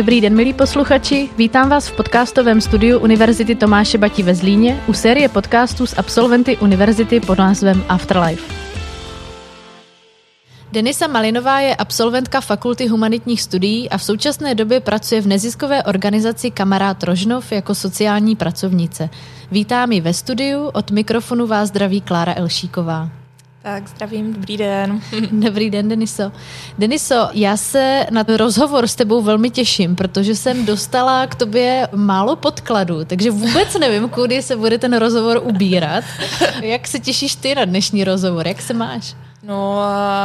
Dobrý den, milí posluchači. Vítám vás v podcastovém studiu Univerzity Tomáše Batí ve Zlíně u série podcastů s absolventy univerzity pod názvem Afterlife. Denisa Malinová je absolventka Fakulty humanitních studií a v současné době pracuje v neziskové organizaci Kamarád Rožnov jako sociální pracovnice. Vítám ji ve studiu, od mikrofonu vás zdraví Klára Elšíková. Tak zdravím, dobrý den. Dobrý den, Deniso. Deniso, já se na rozhovor s tebou velmi těším, protože jsem dostala k tobě málo podkladů, takže vůbec nevím, kudy se bude ten rozhovor ubírat. Jak se těšíš ty na dnešní rozhovor? Jak se máš? No,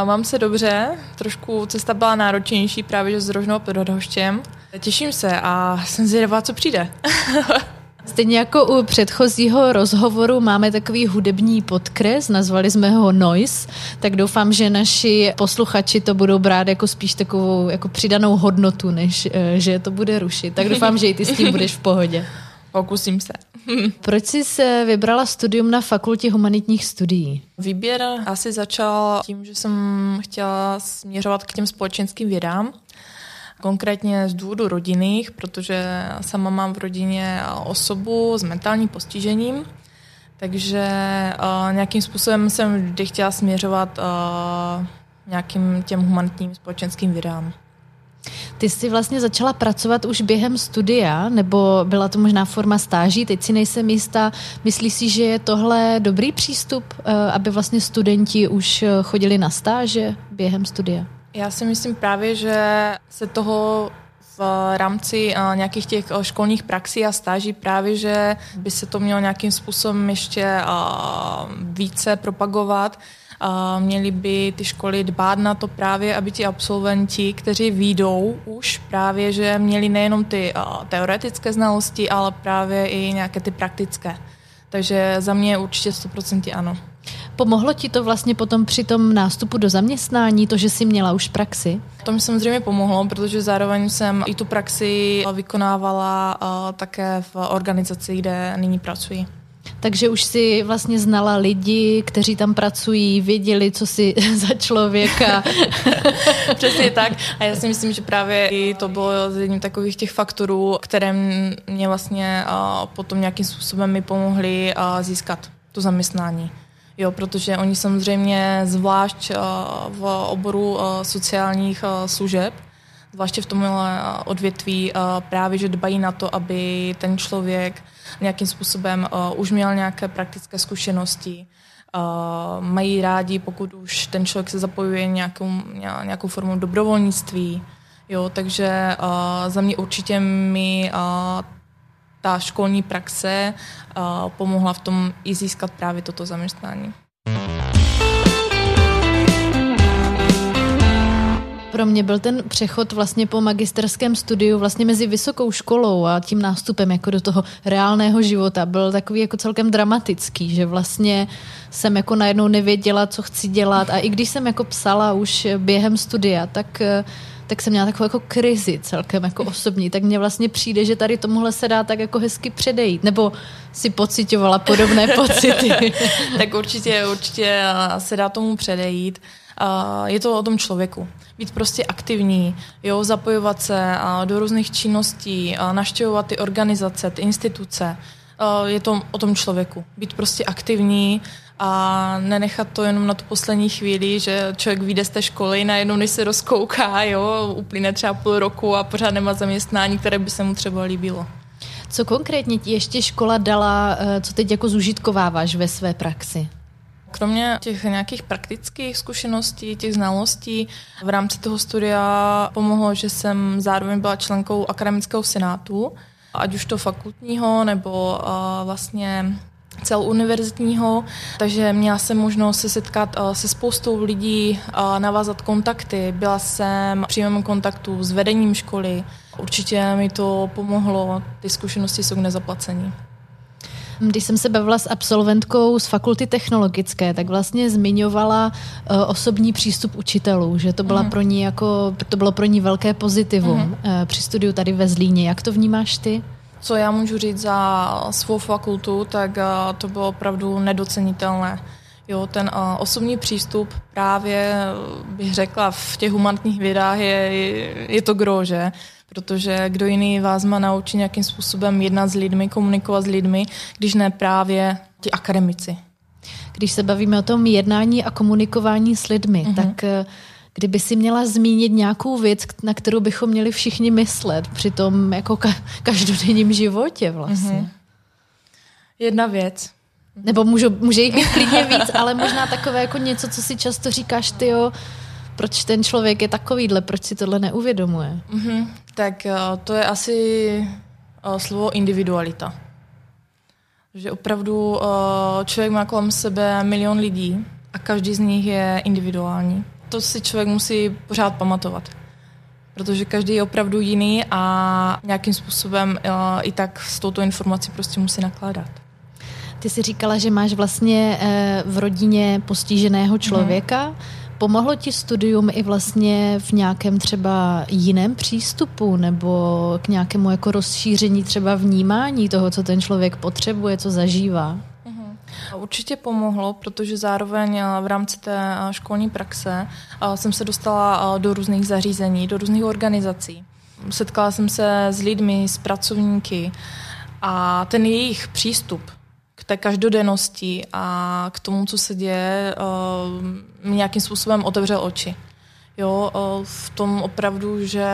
mám se dobře. Trošku cesta byla náročnější právě že s Rožnou pod Hoštěm. Těším se a jsem zvědavá, co přijde. Stejně jako u předchozího rozhovoru máme takový hudební podkres, nazvali jsme ho Noise, tak doufám, že naši posluchači to budou brát jako spíš takovou jako přidanou hodnotu, než eh, že to bude rušit. Tak doufám, že i ty s tím budeš v pohodě. Pokusím se. Proč jsi se vybrala studium na fakultě humanitních studií? Výběr asi začal tím, že jsem chtěla směřovat k těm společenským vědám. Konkrétně z důvodu rodinných, protože sama mám v rodině osobu s mentálním postižením, takže uh, nějakým způsobem jsem vždy chtěla směřovat uh, nějakým těm humanitním společenským vědám. Ty jsi vlastně začala pracovat už během studia, nebo byla to možná forma stáží, teď si nejsem jistá. Myslíš si, že je tohle dobrý přístup, aby vlastně studenti už chodili na stáže během studia? Já si myslím právě, že se toho v rámci nějakých těch školních praxí a stáží právě, že by se to mělo nějakým způsobem ještě více propagovat. Měli by ty školy dbát na to právě, aby ti absolventi, kteří výjdou už právě, že měli nejenom ty teoretické znalosti, ale právě i nějaké ty praktické. Takže za mě určitě 100% ano. Pomohlo ti to vlastně potom při tom nástupu do zaměstnání, to, že jsi měla už praxi? To mi samozřejmě pomohlo, protože zároveň jsem i tu praxi vykonávala také v organizaci, kde nyní pracuji. Takže už si vlastně znala lidi, kteří tam pracují, věděli, co si za člověka. Přesně tak. A já si myslím, že právě i to bylo jedním takových těch faktorů, které mě vlastně potom nějakým způsobem mi pomohly získat to zaměstnání. Jo, protože oni samozřejmě zvlášť uh, v oboru uh, sociálních uh, služeb, zvláště v tomhle odvětví, právě, že dbají na to, aby ten člověk nějakým způsobem už měl nějaké praktické zkušenosti, mají rádi, pokud už ten člověk se zapojuje nějakou, nějakou formou dobrovolnictví, Jo, takže za mě určitě mi ta školní praxe uh, pomohla v tom i získat právě toto zaměstnání. Pro mě byl ten přechod vlastně po magisterském studiu vlastně mezi vysokou školou a tím nástupem jako do toho reálného života byl takový jako celkem dramatický, že vlastně jsem jako najednou nevěděla, co chci dělat a i když jsem jako psala už během studia, tak uh, tak jsem měla takovou jako krizi celkem jako osobní, tak mně vlastně přijde, že tady tomuhle se dá tak jako hezky předejít, nebo si pocitovala podobné pocity. tak určitě, určitě se dá tomu předejít. Je to o tom člověku. Být prostě aktivní, jo, zapojovat se do různých činností, naštěvovat ty organizace, ty instituce. Je to o tom člověku. Být prostě aktivní, a nenechat to jenom na tu poslední chvíli, že člověk vyjde z té školy, najednou než se rozkouká, jo, uplyne třeba půl roku a pořád nemá zaměstnání, které by se mu třeba líbilo. Co konkrétně ti ještě škola dala, eh, co teď jako zužitkováváš ve své praxi? Kromě těch nějakých praktických zkušeností, těch znalostí, v rámci toho studia pomohlo, že jsem zároveň byla členkou akademického senátu, ať už to fakultního nebo uh, vlastně celouniverzitního, takže měla jsem možnost se setkat eh, se spoustou lidí, eh, navázat kontakty. Byla jsem v přímém kontaktu s vedením školy. Určitě mi to pomohlo, ty zkušenosti jsou k nezaplacení. Když jsem se bavila s absolventkou z fakulty technologické, tak vlastně zmiňovala uh, osobní přístup učitelů, že to byla mm. pro ní jako, to bylo pro ní velké pozitivum mm. uh, při studiu tady ve Zlíně. Jak to vnímáš ty? Co já můžu říct za svou fakultu, tak to bylo opravdu nedocenitelné. Jo, ten uh, osobní přístup právě bych řekla v těch humanitních vědách je, je, to gro, že? protože kdo jiný vás má naučit nějakým způsobem jednat s lidmi, komunikovat s lidmi, když ne právě ti akademici. Když se bavíme o tom jednání a komunikování s lidmi, mm-hmm. tak eh, kdyby si měla zmínit nějakou věc, na kterou bychom měli všichni myslet při tom jako ka- každodenním životě vlastně. Mm-hmm. Jedna věc. Nebo můžu, může jich být klidně víc, ale možná takové jako něco, co si často říkáš, ty jo, proč ten člověk je takovýhle, proč si tohle neuvědomuje? Mm-hmm. Tak uh, to je asi uh, slovo individualita. Že opravdu uh, člověk má kolem sebe milion lidí a každý z nich je individuální. To si člověk musí pořád pamatovat. Protože každý je opravdu jiný a nějakým způsobem uh, i tak s touto informací prostě musí nakládat. Ty jsi říkala, že máš vlastně uh, v rodině postiženého člověka. Mm. Pomohlo ti studium i vlastně v nějakém třeba jiném přístupu nebo k nějakému jako rozšíření třeba vnímání toho, co ten člověk potřebuje, co zažívá? Určitě pomohlo, protože zároveň v rámci té školní praxe jsem se dostala do různých zařízení, do různých organizací. Setkala jsem se s lidmi, s pracovníky a ten jejich přístup té každodennosti a k tomu, co se děje, uh, nějakým způsobem otevřel oči. Jo, v tom opravdu, že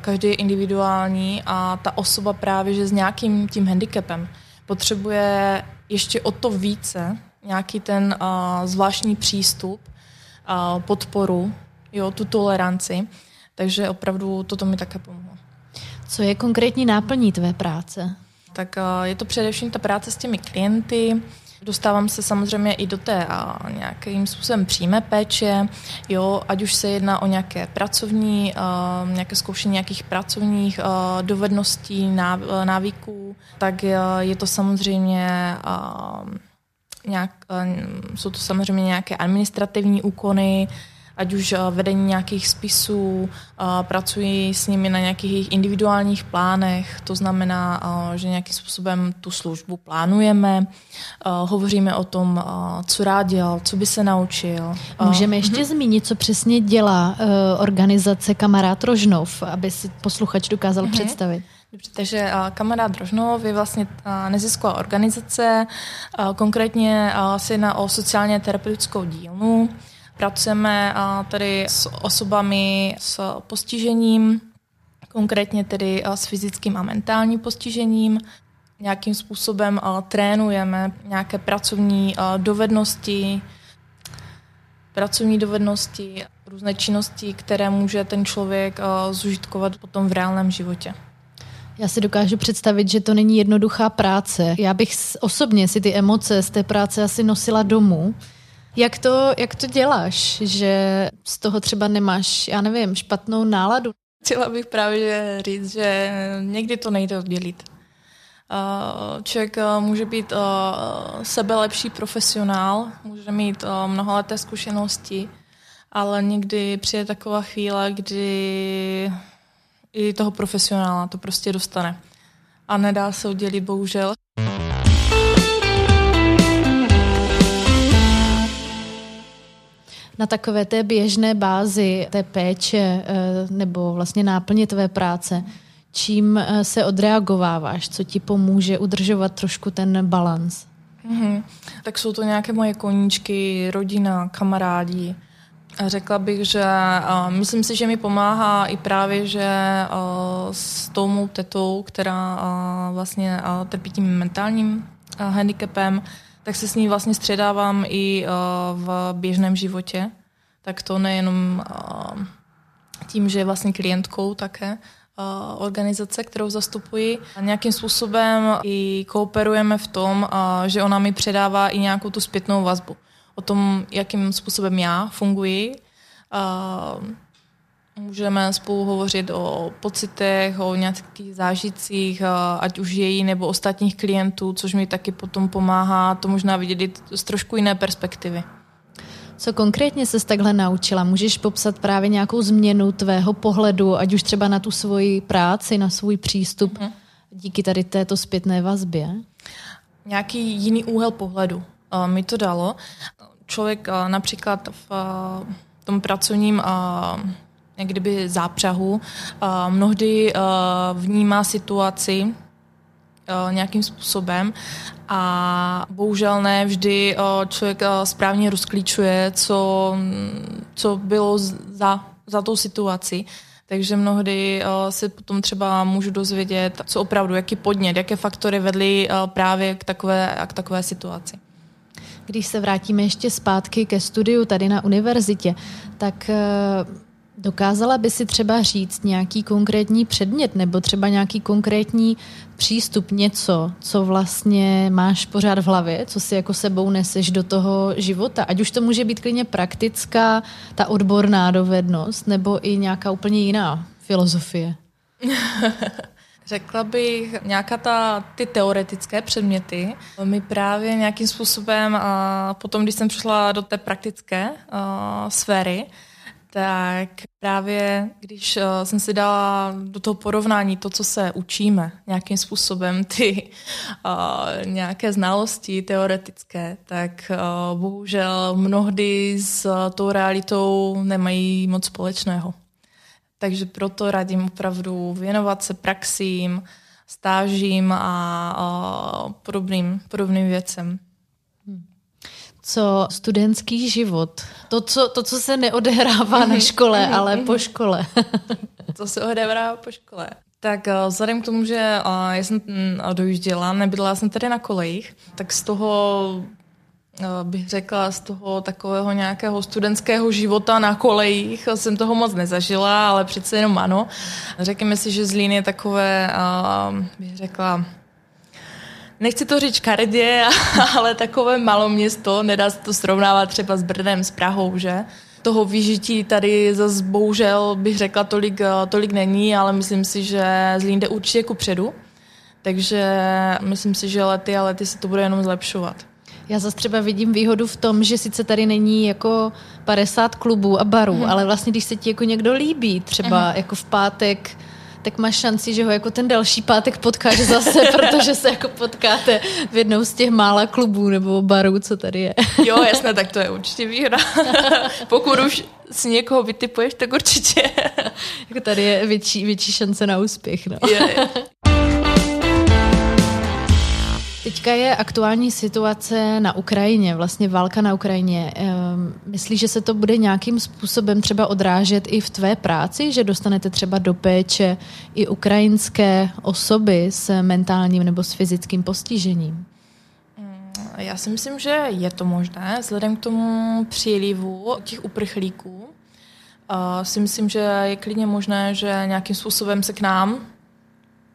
každý je individuální a ta osoba právě, že s nějakým tím handicapem potřebuje ještě o to více nějaký ten uh, zvláštní přístup, uh, podporu, jo, tu toleranci. Takže opravdu toto mi také pomohlo. Co je konkrétní náplní tvé práce? tak eh, je to především ta práce s těmi klienty, Dostávám se samozřejmě i do té a nějakým způsobem přímé péče, jo, ať už se jedná o nějaké pracovní, a, eh, nějaké zkoušení nějakých pracovních a, eh, dovedností, návyků, tak je to samozřejmě a, nějak, jsou to samozřejmě nějaké administrativní úkony, ať už eh, vedení nějakých spisů, eh, pracuji s nimi na nějakých individuálních plánech, to znamená, eh, že nějakým způsobem tu službu plánujeme, hovoříme o tom, co rád dělal, co by se naučil. Můžeme ještě uh-huh. zmínit, co přesně dělá organizace Kamarád Rožnov, aby si posluchač dokázal uh-huh. představit. Dobře, takže Kamarád Rožnov je vlastně nezisková organizace, konkrétně se jedná o sociálně terapeutickou dílnu, Pracujeme tady s osobami s postižením, konkrétně tedy s fyzickým a mentálním postižením. Nějakým způsobem trénujeme nějaké pracovní dovednosti, pracovní dovednosti, různé činnosti, které může ten člověk zužitkovat potom v reálném životě. Já si dokážu představit, že to není jednoduchá práce. Já bych osobně si ty emoce z té práce asi nosila domů. Jak to, jak to děláš, že z toho třeba nemáš, já nevím, špatnou náladu? Chtěla bych právě říct, že někdy to nejde oddělit. Člověk může být sebelepší profesionál, může mít mnohaleté zkušenosti, ale někdy přijde taková chvíle, kdy i toho profesionála to prostě dostane. A nedá se oddělit, bohužel. Na takové té běžné bázi té péče eh, nebo vlastně náplně tvé práce, čím eh, se odreagováváš, co ti pomůže udržovat trošku ten balans? Mm-hmm. Tak jsou to nějaké moje koníčky, rodina, kamarádi. Řekla bych, že uh, myslím si, že mi pomáhá i právě, že uh, s tou mou tetou, která uh, vlastně uh, trpí tím mentálním uh, handicapem, tak se s ní vlastně středávám i uh, v běžném životě. Tak to nejenom uh, tím, že je vlastně klientkou také uh, organizace, kterou zastupuji. A nějakým způsobem i kooperujeme v tom, že ona mi předává i nějakou tu zpětnou vazbu o tom, jakým způsobem já funguji. Můžeme spolu hovořit o pocitech, o nějakých zážitcích, ať už její nebo ostatních klientů, což mi taky potom pomáhá to možná vidět z trošku jiné perspektivy. Co konkrétně se takhle naučila? Můžeš popsat právě nějakou změnu tvého pohledu, ať už třeba na tu svoji práci, na svůj přístup mm-hmm. díky tady této zpětné vazbě? Nějaký jiný úhel pohledu mi to dalo. Člověk například v tom pracovním jak kdyby zápřahu, mnohdy vnímá situaci nějakým způsobem a bohužel ne vždy člověk správně rozklíčuje, co, co bylo za, za tou situací. Takže mnohdy se potom třeba můžu dozvědět, co opravdu, jaký podnět, jaké faktory vedly právě k takové, k takové situaci. Když se vrátíme ještě zpátky ke studiu tady na univerzitě, tak Dokázala by si třeba říct nějaký konkrétní předmět nebo třeba nějaký konkrétní přístup, něco, co vlastně máš pořád v hlavě, co si jako sebou neseš do toho života. Ať už to může být klidně praktická, ta odborná dovednost, nebo i nějaká úplně jiná filozofie. Řekla bych, nějaká ta, ty teoretické předměty mi právě nějakým způsobem, a potom, když jsem přišla do té praktické a, sféry, tak právě když uh, jsem si dala do toho porovnání to, co se učíme nějakým způsobem, ty uh, nějaké znalosti teoretické, tak uh, bohužel mnohdy s tou realitou nemají moc společného. Takže proto radím opravdu věnovat se praxím, stážím a uh, podobným, podobným věcem co studentský život, to co, to, co se neodehrává na mhm. škole, mhm. ale po škole. to se odehrává po škole. Tak eh, vzhledem k tomu, že eh, já jsem mm, dojížděla, nebydlela jsem tady na kolejích, tak z toho eh, bych řekla, z toho takového nějakého studentského života na kolejích jsem toho moc nezažila, ale přece jenom ano. Řekněme si, že Zlín je takové, bych řekla, nechci to říct Kardě, ale takové malo město, nedá se to srovnávat třeba s Brnem, s Prahou, že? Toho vyžití tady zase bohužel bych řekla tolik, tolik není, ale myslím si, že Zlín jde určitě ku předu. Takže myslím si, že lety a lety se to bude jenom zlepšovat. Já zase třeba vidím výhodu v tom, že sice tady není jako 50 klubů a barů, hmm. ale vlastně když se ti jako někdo líbí, třeba hmm. jako v pátek tak máš šanci, že ho jako ten další pátek potkáš zase, protože se jako potkáte v jednou z těch mála klubů nebo barů, co tady je. Jo, jasné, tak to je určitě výhra. Pokud už si někoho vytipuješ, tak určitě. jako tady je větší, větší šance na úspěch. No. Je, je. Teďka je aktuální situace na Ukrajině, vlastně válka na Ukrajině. Ehm, myslíš, že se to bude nějakým způsobem třeba odrážet i v tvé práci, že dostanete třeba do péče i ukrajinské osoby s mentálním nebo s fyzickým postižením? Mm, já si myslím, že je to možné, vzhledem k tomu přílivu těch uprchlíků. si myslím, že je klidně možné, že nějakým způsobem se k nám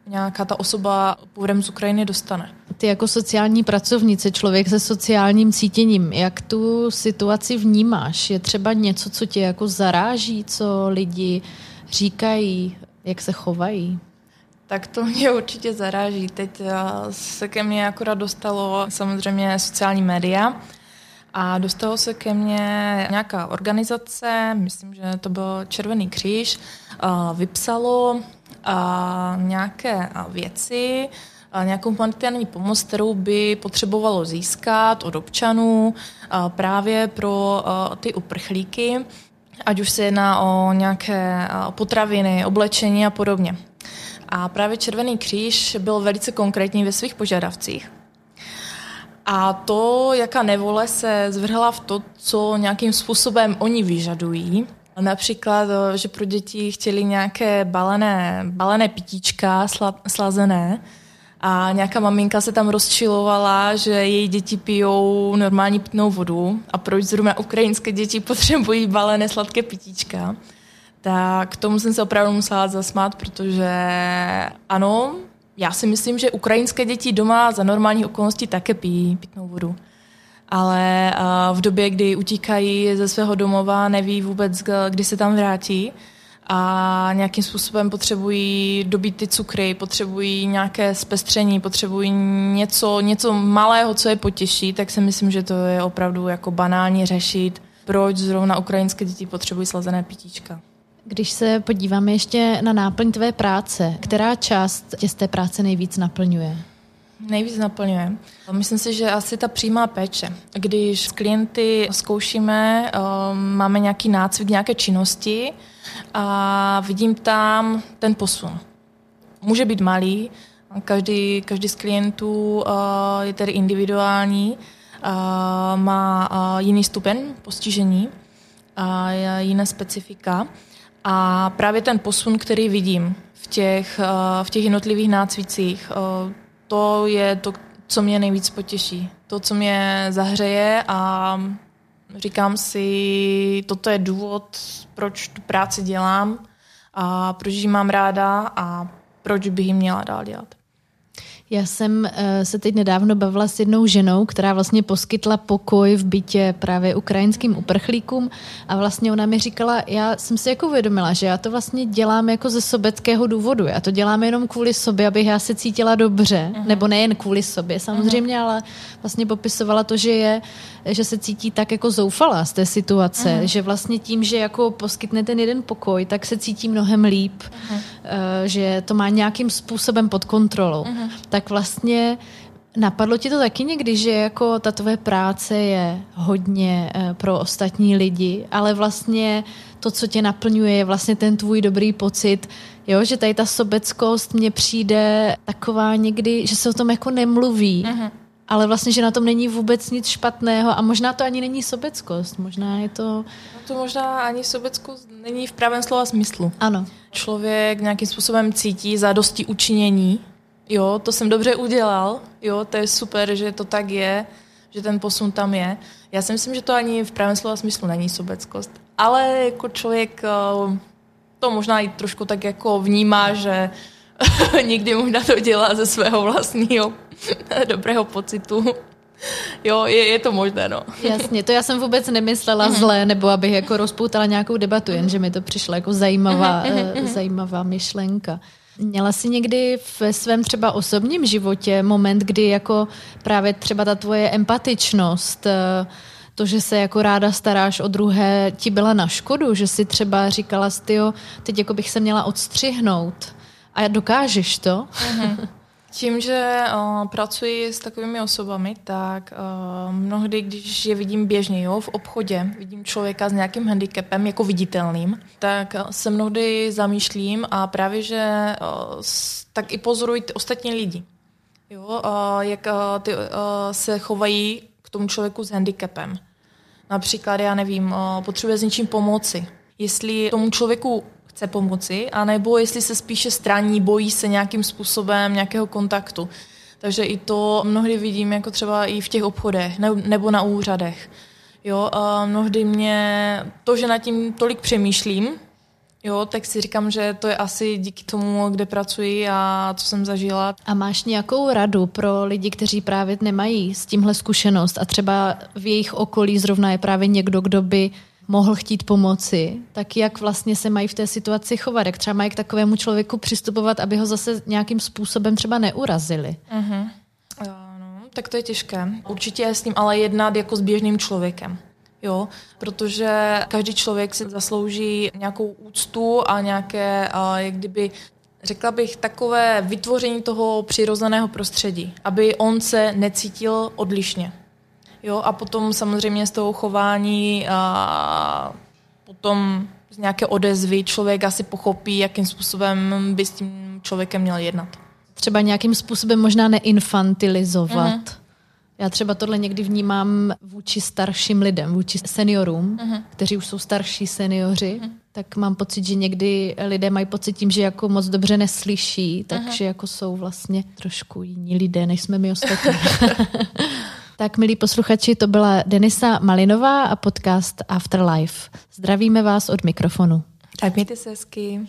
nějaká ta osoba původem z Ukrajiny dostane. Ty jako sociální pracovnice, člověk se sociálním cítěním, jak tu situaci vnímáš? Je třeba něco, co tě jako zaráží, co lidi říkají, jak se chovají? Tak to mě určitě zaráží. Teď eh, se ke mně akorát dostalo samozřejmě sociální média a dostalo se ke mně nějaká organizace, myslím, že to byl Červený kříž, eh, vypsalo nějaké věci, nějakou humanitární pomoc, kterou by potřebovalo získat od občanů právě pro ty uprchlíky, ať už se jedná o nějaké potraviny, oblečení a podobně. A právě Červený kříž byl velice konkrétní ve svých požadavcích. A to, jaká nevole se zvrhla v to, co nějakým způsobem oni vyžadují, Například, že pro děti chtěli nějaké balené, balené pitíčka sla, slazené a nějaká maminka se tam rozčilovala, že její děti pijou normální pitnou vodu a proč zrovna ukrajinské děti potřebují balené sladké pitíčka. Tak k tomu jsem se opravdu musela zasmát, protože ano, já si myslím, že ukrajinské děti doma za normálních okolností také pijí pitnou vodu ale v době, kdy utíkají ze svého domova, neví vůbec, kdy se tam vrátí a nějakým způsobem potřebují dobít ty cukry, potřebují nějaké zpestření, potřebují něco, něco malého, co je potěší, tak si myslím, že to je opravdu jako banální řešit, proč zrovna ukrajinské děti potřebují slazené pitíčka. Když se podíváme ještě na náplň tvé práce, která část tě z té práce nejvíc naplňuje? Nejvíc naplňuje. Myslím si, že asi ta přímá péče. Když s klienty zkoušíme, um, máme nějaký nácvik, nějaké činnosti a vidím tam ten posun. Může být malý, každý, každý z klientů uh, je tedy individuální, uh, má uh, jiný stupeň postižení, a jiné specifika. A právě ten posun, který vidím v těch, v těch jednotlivých nácvicích, to je to, co mě nejvíc potěší. To, co mě zahřeje a říkám si, toto je důvod, proč tu práci dělám a proč ji mám ráda a proč bych ji měla dál dělat. Já jsem uh, se teď nedávno bavila s jednou ženou, která vlastně poskytla pokoj v bytě právě ukrajinským uprchlíkům a vlastně ona mi říkala, já jsem si jako uvědomila, že já to vlastně dělám jako ze sobeckého důvodu. Já to dělám jenom kvůli sobě, abych já se cítila dobře, uh-huh. nebo nejen kvůli sobě samozřejmě, uh-huh. ale vlastně popisovala to, že je, že se cítí tak jako zoufala z té situace, uh-huh. že vlastně tím, že jako poskytne ten jeden pokoj, tak se cítí mnohem líp, uh-huh. uh, že to má nějakým způsobem pod kontrolou. Uh-huh tak vlastně Napadlo ti to taky někdy, že jako ta tvoje práce je hodně eh, pro ostatní lidi, ale vlastně to, co tě naplňuje, je vlastně ten tvůj dobrý pocit, jo, že tady ta sobeckost mně přijde taková někdy, že se o tom jako nemluví, uh-huh. ale vlastně, že na tom není vůbec nic špatného a možná to ani není sobeckost, možná je to... No to možná ani sobeckost není v pravém slova smyslu. Ano. Člověk nějakým způsobem cítí za dosti učinění, jo, to jsem dobře udělal, jo, to je super, že to tak je, že ten posun tam je. Já si myslím, že to ani v pravém slova smyslu není sobeckost. Ale jako člověk eh, to možná i trošku tak jako vnímá, že někdy možná to dělá ze svého vlastního dobrého pocitu. Jo, je, je to možné, no. Jasně, to já jsem vůbec nemyslela mhm. zle, nebo abych jako rozpoutala nějakou debatu, jenže mi to přišlo jako zajímavá, mhm, zajímavá myšlenka. Měla jsi někdy v svém třeba osobním životě moment, kdy jako právě třeba ta tvoje empatičnost, eh, to, že se jako ráda staráš o druhé, ti byla na škodu, že si třeba říkala, styjo, teď jako bych se měla odstřihnout. A dokážeš to? Mm-hmm. Tím, že uh, pracuji s takovými osobami, tak uh, mnohdy, když je vidím běžně jo, v obchodě, vidím člověka s nějakým handicapem jako viditelným, tak uh, se mnohdy zamýšlím a právě, že uh, tak i pozoruji ty ostatní lidi. Jo, uh, jak uh, ty, uh, se chovají k tomu člověku s handicapem. Například, já nevím, uh, potřebuje s něčím pomoci. Jestli tomu člověku chce pomoci, anebo jestli se spíše straní, bojí se nějakým způsobem nějakého kontaktu. Takže i to mnohdy vidím jako třeba i v těch obchodech nebo na úřadech. Jo, a mnohdy mě to, že nad tím tolik přemýšlím, jo, tak si říkám, že to je asi díky tomu, kde pracuji a co jsem zažila. A máš nějakou radu pro lidi, kteří právě nemají s tímhle zkušenost a třeba v jejich okolí zrovna je právě někdo, kdo by mohl chtít pomoci, tak jak vlastně se mají v té situaci chovat, jak třeba mají k takovému člověku přistupovat, aby ho zase nějakým způsobem třeba neurazili. Uh-huh. No, tak to je těžké. Určitě je s ním ale jednat jako s běžným člověkem. Jo, protože každý člověk si zaslouží nějakou úctu a nějaké, a jak kdyby řekla bych, takové vytvoření toho přirozeného prostředí, aby on se necítil odlišně. Jo, a potom samozřejmě z toho chování a potom z nějaké odezvy člověk asi pochopí, jakým způsobem by s tím člověkem měl jednat. Třeba nějakým způsobem možná neinfantilizovat. Uh-huh. Já třeba tohle někdy vnímám vůči starším lidem, vůči seniorům, uh-huh. kteří už jsou starší seniori, uh-huh. tak mám pocit, že někdy lidé mají pocit tím, že jako moc dobře neslyší, takže uh-huh. jako jsou vlastně trošku jiní lidé, než jsme my ostatní. Tak, milí posluchači, to byla Denisa Malinová a podcast Afterlife. Zdravíme vás od mikrofonu. Tak mějte se hezky.